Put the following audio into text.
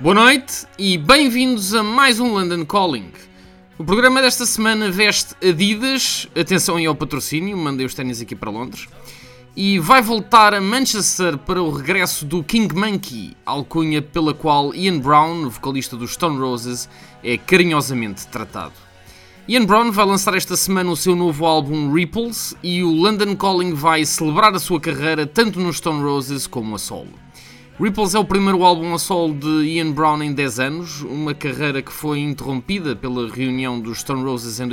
Boa noite e bem-vindos a mais um London Calling. O programa desta semana veste Adidas, atenção aí ao patrocínio, mandei os ténis aqui para Londres, e vai voltar a Manchester para o regresso do King Monkey, alcunha pela qual Ian Brown, vocalista dos Stone Roses, é carinhosamente tratado. Ian Brown vai lançar esta semana o seu novo álbum Ripples e o London Calling vai celebrar a sua carreira tanto nos Stone Roses como a solo. Ripples é o primeiro álbum a solo de Ian Brown em 10 anos, uma carreira que foi interrompida pela reunião dos Stone Roses em